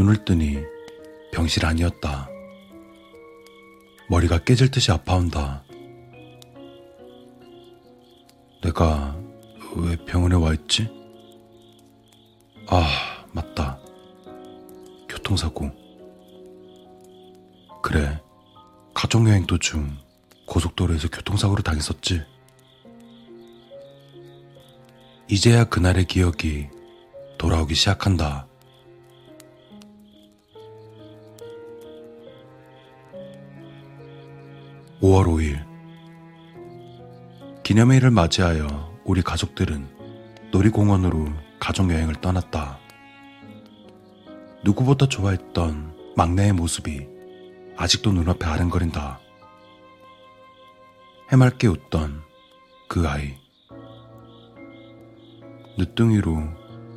눈을 뜨니 병실 아니었다. 머리가 깨질 듯이 아파온다. 내가 왜 병원에 와 있지? 아, 맞다. 교통사고. 그래. 가족여행 도중 고속도로에서 교통사고를 당했었지. 이제야 그날의 기억이 돌아오기 시작한다. (5월 5일) 기념일을 맞이하여 우리 가족들은 놀이공원으로 가족여행을 떠났다. 누구보다 좋아했던 막내의 모습이 아직도 눈앞에 아른거린다. 해맑게 웃던 그 아이. 늦둥이로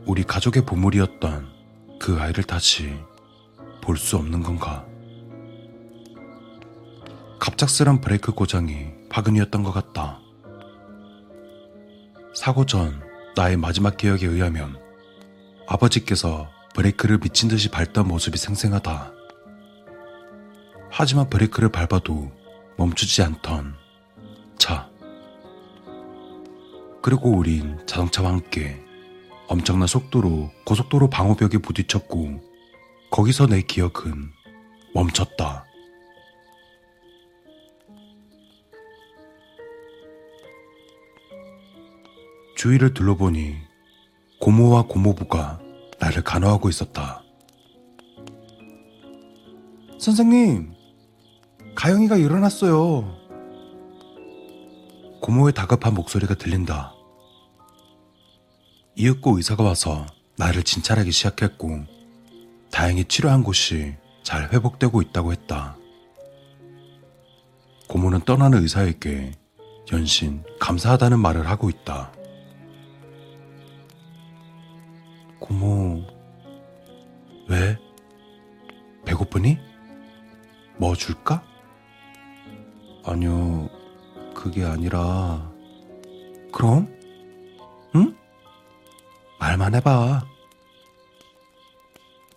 우리 가족의 보물이었던 그 아이를 다시 볼 수 없는 건가? 갑작스런 브레이크 고장이 파근이었던 것 같다. 사고 전 나의 마지막 기억에 의하면 아버지께서 브레이크를 미친 듯이 밟던 모습이 생생하다. 하지만 브레이크를 밟아도 멈추지 않던 차. 그리고 우린 자동차와 함께 엄청난 속도로 고속도로 방호벽에 부딪혔고 거기서 내 기억은 멈췄다. 주위를 둘러보니 고모와 고모부가 나를 간호하고 있었다. 선생님, 가영이가 일어났어요. 고모의 다급한 목소리가 들린다. 이윽고 의사가 와서 나를 진찰하기 시작했고, 다행히 치료한 곳이 잘 회복되고 있다고 했다. 고모는 떠나는 의사에게 연신 감사하다는 말을 하고 있다. 고모, 왜? 배고프니? 뭐 줄까? 아니요, 그게 아니라. 그럼? 응? 말만 해봐.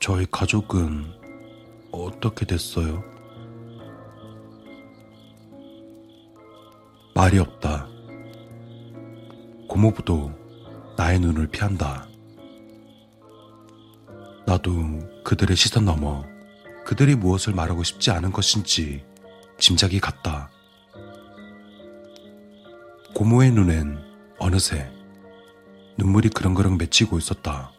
저희 가족은 어떻게 됐어요? 말이 없다. 고모부도 나의 눈을 피한다. 나도 그들의 시선 넘어 그들이 무엇을 말하고 싶지 않은 것인지 짐작이 갔다. 고모의 눈엔 어느새 눈물이 그렁그렁 맺히고 있었다.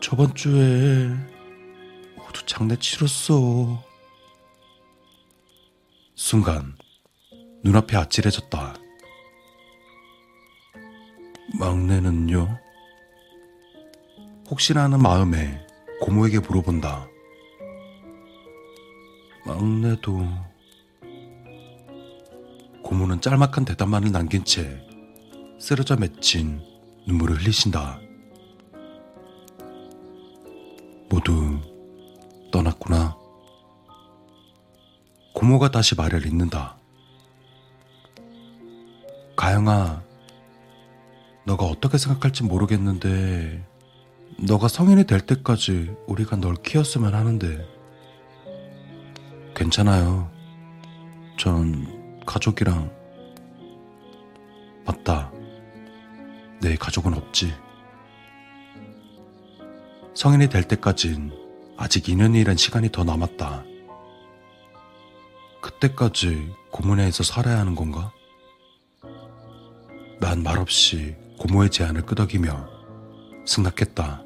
저번 주에 모두 장례 치렀어. 순간 눈앞이 아찔해졌다. 막내는요? 혹시나 하는 마음에 고모에게 물어본다. 막내도 고모는 짤막한 대답만을 남긴 채 쓰러져 맺힌 눈물을 흘리신다. 모두 떠났구나. 고모가 다시 말을 잇는다. 가영아, 너가 어떻게 생각할지 모르겠는데, 너가 성인이 될 때까지 우리가 널 키웠으면 하는데, 괜찮아요. 전 가족이랑, 맞다. 내 가족은 없지. 성인이 될 때까진 아직 2년이란 시간이 더 남았다. 그때까지 고모네에서 살아야 하는 건가? 난 말없이 고모의 제안을 끄덕이며 승낙했다.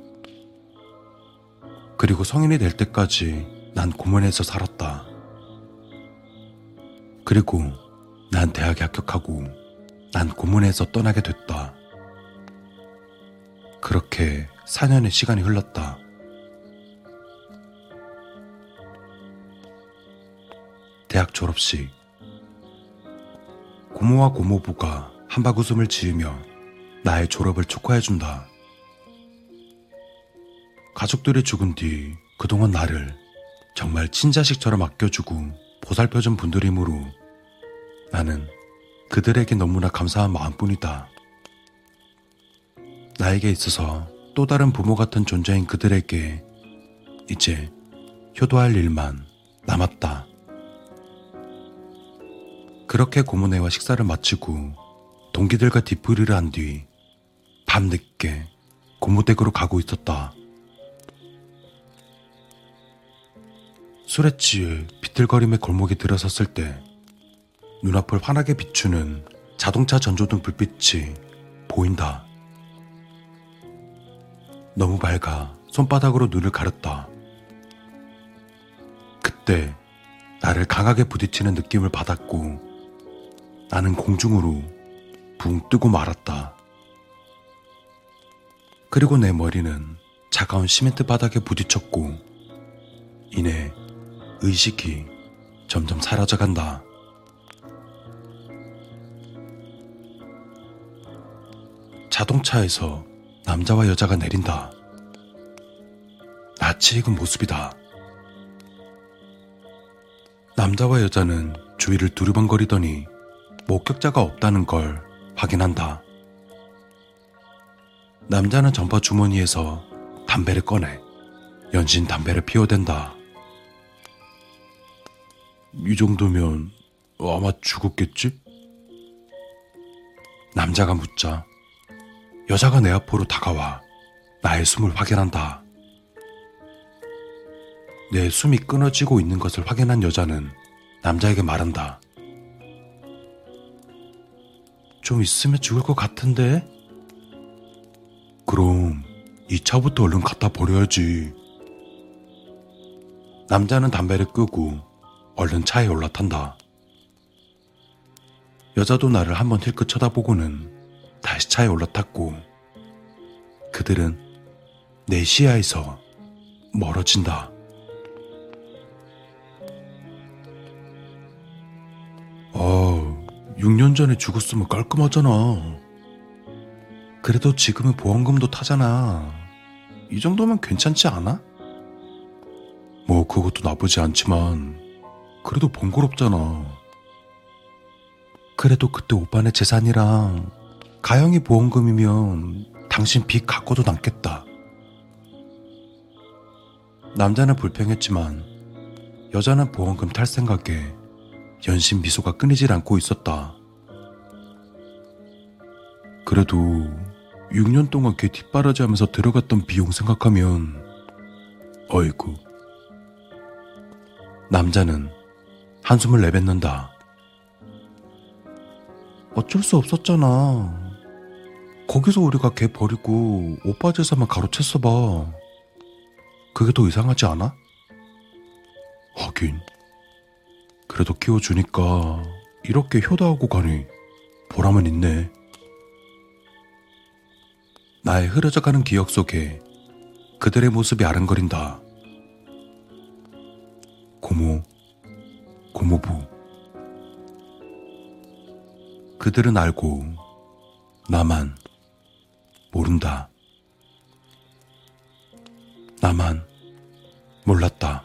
그리고 성인이 될 때까지 난 고모네에서 살았다. 그리고 난 대학에 합격하고 난 고모네에서 떠나게 됐다. 그렇게 4년의 시간이 흘렀다. 대학 졸업식. 고모와 고모부가 한바구음을 지으며 나의 졸업을 축하해준다. 가족들이 죽은 뒤 그동안 나를 정말 친자식처럼 아껴주고 보살펴준 분들이므로 나는 그들에게 너무나 감사한 마음뿐이다. 나에게 있어서 또 다른 부모 같은 존재인 그들에게 이제 효도할 일만 남았다. 그렇게 고모네와 식사를 마치고 동기들과 뒤풀이를 한 뒤 밤늦게 고모댁으로 가고 있었다. 술에 취해 비틀거림의 골목에 들어섰을 때 눈앞을 환하게 비추는 자동차 전조등 불빛이 보인다. 너무 밝아 손바닥으로 눈을 가렸다. 그때 나를 강하게 부딪히는 느낌을 받았고 나는 공중으로 붕 뜨고 말았다. 그리고 내 머리는 차가운 시멘트 바닥에 부딪혔고 이내 의식이 점점 사라져 간다. 자동차에서 남자와 여자가 내린다. 낯이 익은 모습이다. 남자와 여자는 주위를 두리번거리더니 목격자가 없다는 걸 확인한다. 남자는 점퍼 주머니에서 담배를 꺼내 연신 담배를 피워댄다. 이 정도면 아마 죽었겠지? 남자가 묻자 여자가 내 앞으로 다가와 나의 숨을 확인한다. 내 숨이 끊어지고 있는 것을 확인한 여자는 남자에게 말한다. 좀 있으면 죽을 것 같은데? 그럼 이 차부터 얼른 갖다 버려야지. 남자는 담배를 끄고 얼른 차에 올라탄다. 여자도 나를 한번 힐끗 쳐다보고는 다시 차에 올라탔고 그들은 내 시야에서 멀어진다. 아, 6년 전에 죽었으면 깔끔하잖아. 그래도 지금은 보험금도 타잖아. 이 정도면 괜찮지 않아? 뭐, 그것도 나쁘지 않지만, 그래도 번거롭잖아. 그래도 그때 오빠네 재산이랑 가영이 보험금이면 당신 빚 갖고도 남겠다. 남자는 불평했지만 여자는 보험금 탈 생각에 연신 미소가 끊이질 않고 있었다. 그래도 6년 동안 걔 뒷바라지 하면서 들어갔던 비용 생각하면 어이구. 남자는 한숨을 내뱉는다. 어쩔 수 없었잖아. 거기서 우리가 걔 버리고 오빠 재산만 가로챘어 봐. 그게 더 이상하지 않아? 하긴. 그래도 키워주니까 이렇게 효도하고 가니 보람은 있네. 나의 흐려져가는 기억 속에 그들의 모습이 아른거린다. 고모, 고모부. 그들은 알고 나만 모른다. 나만 몰랐다.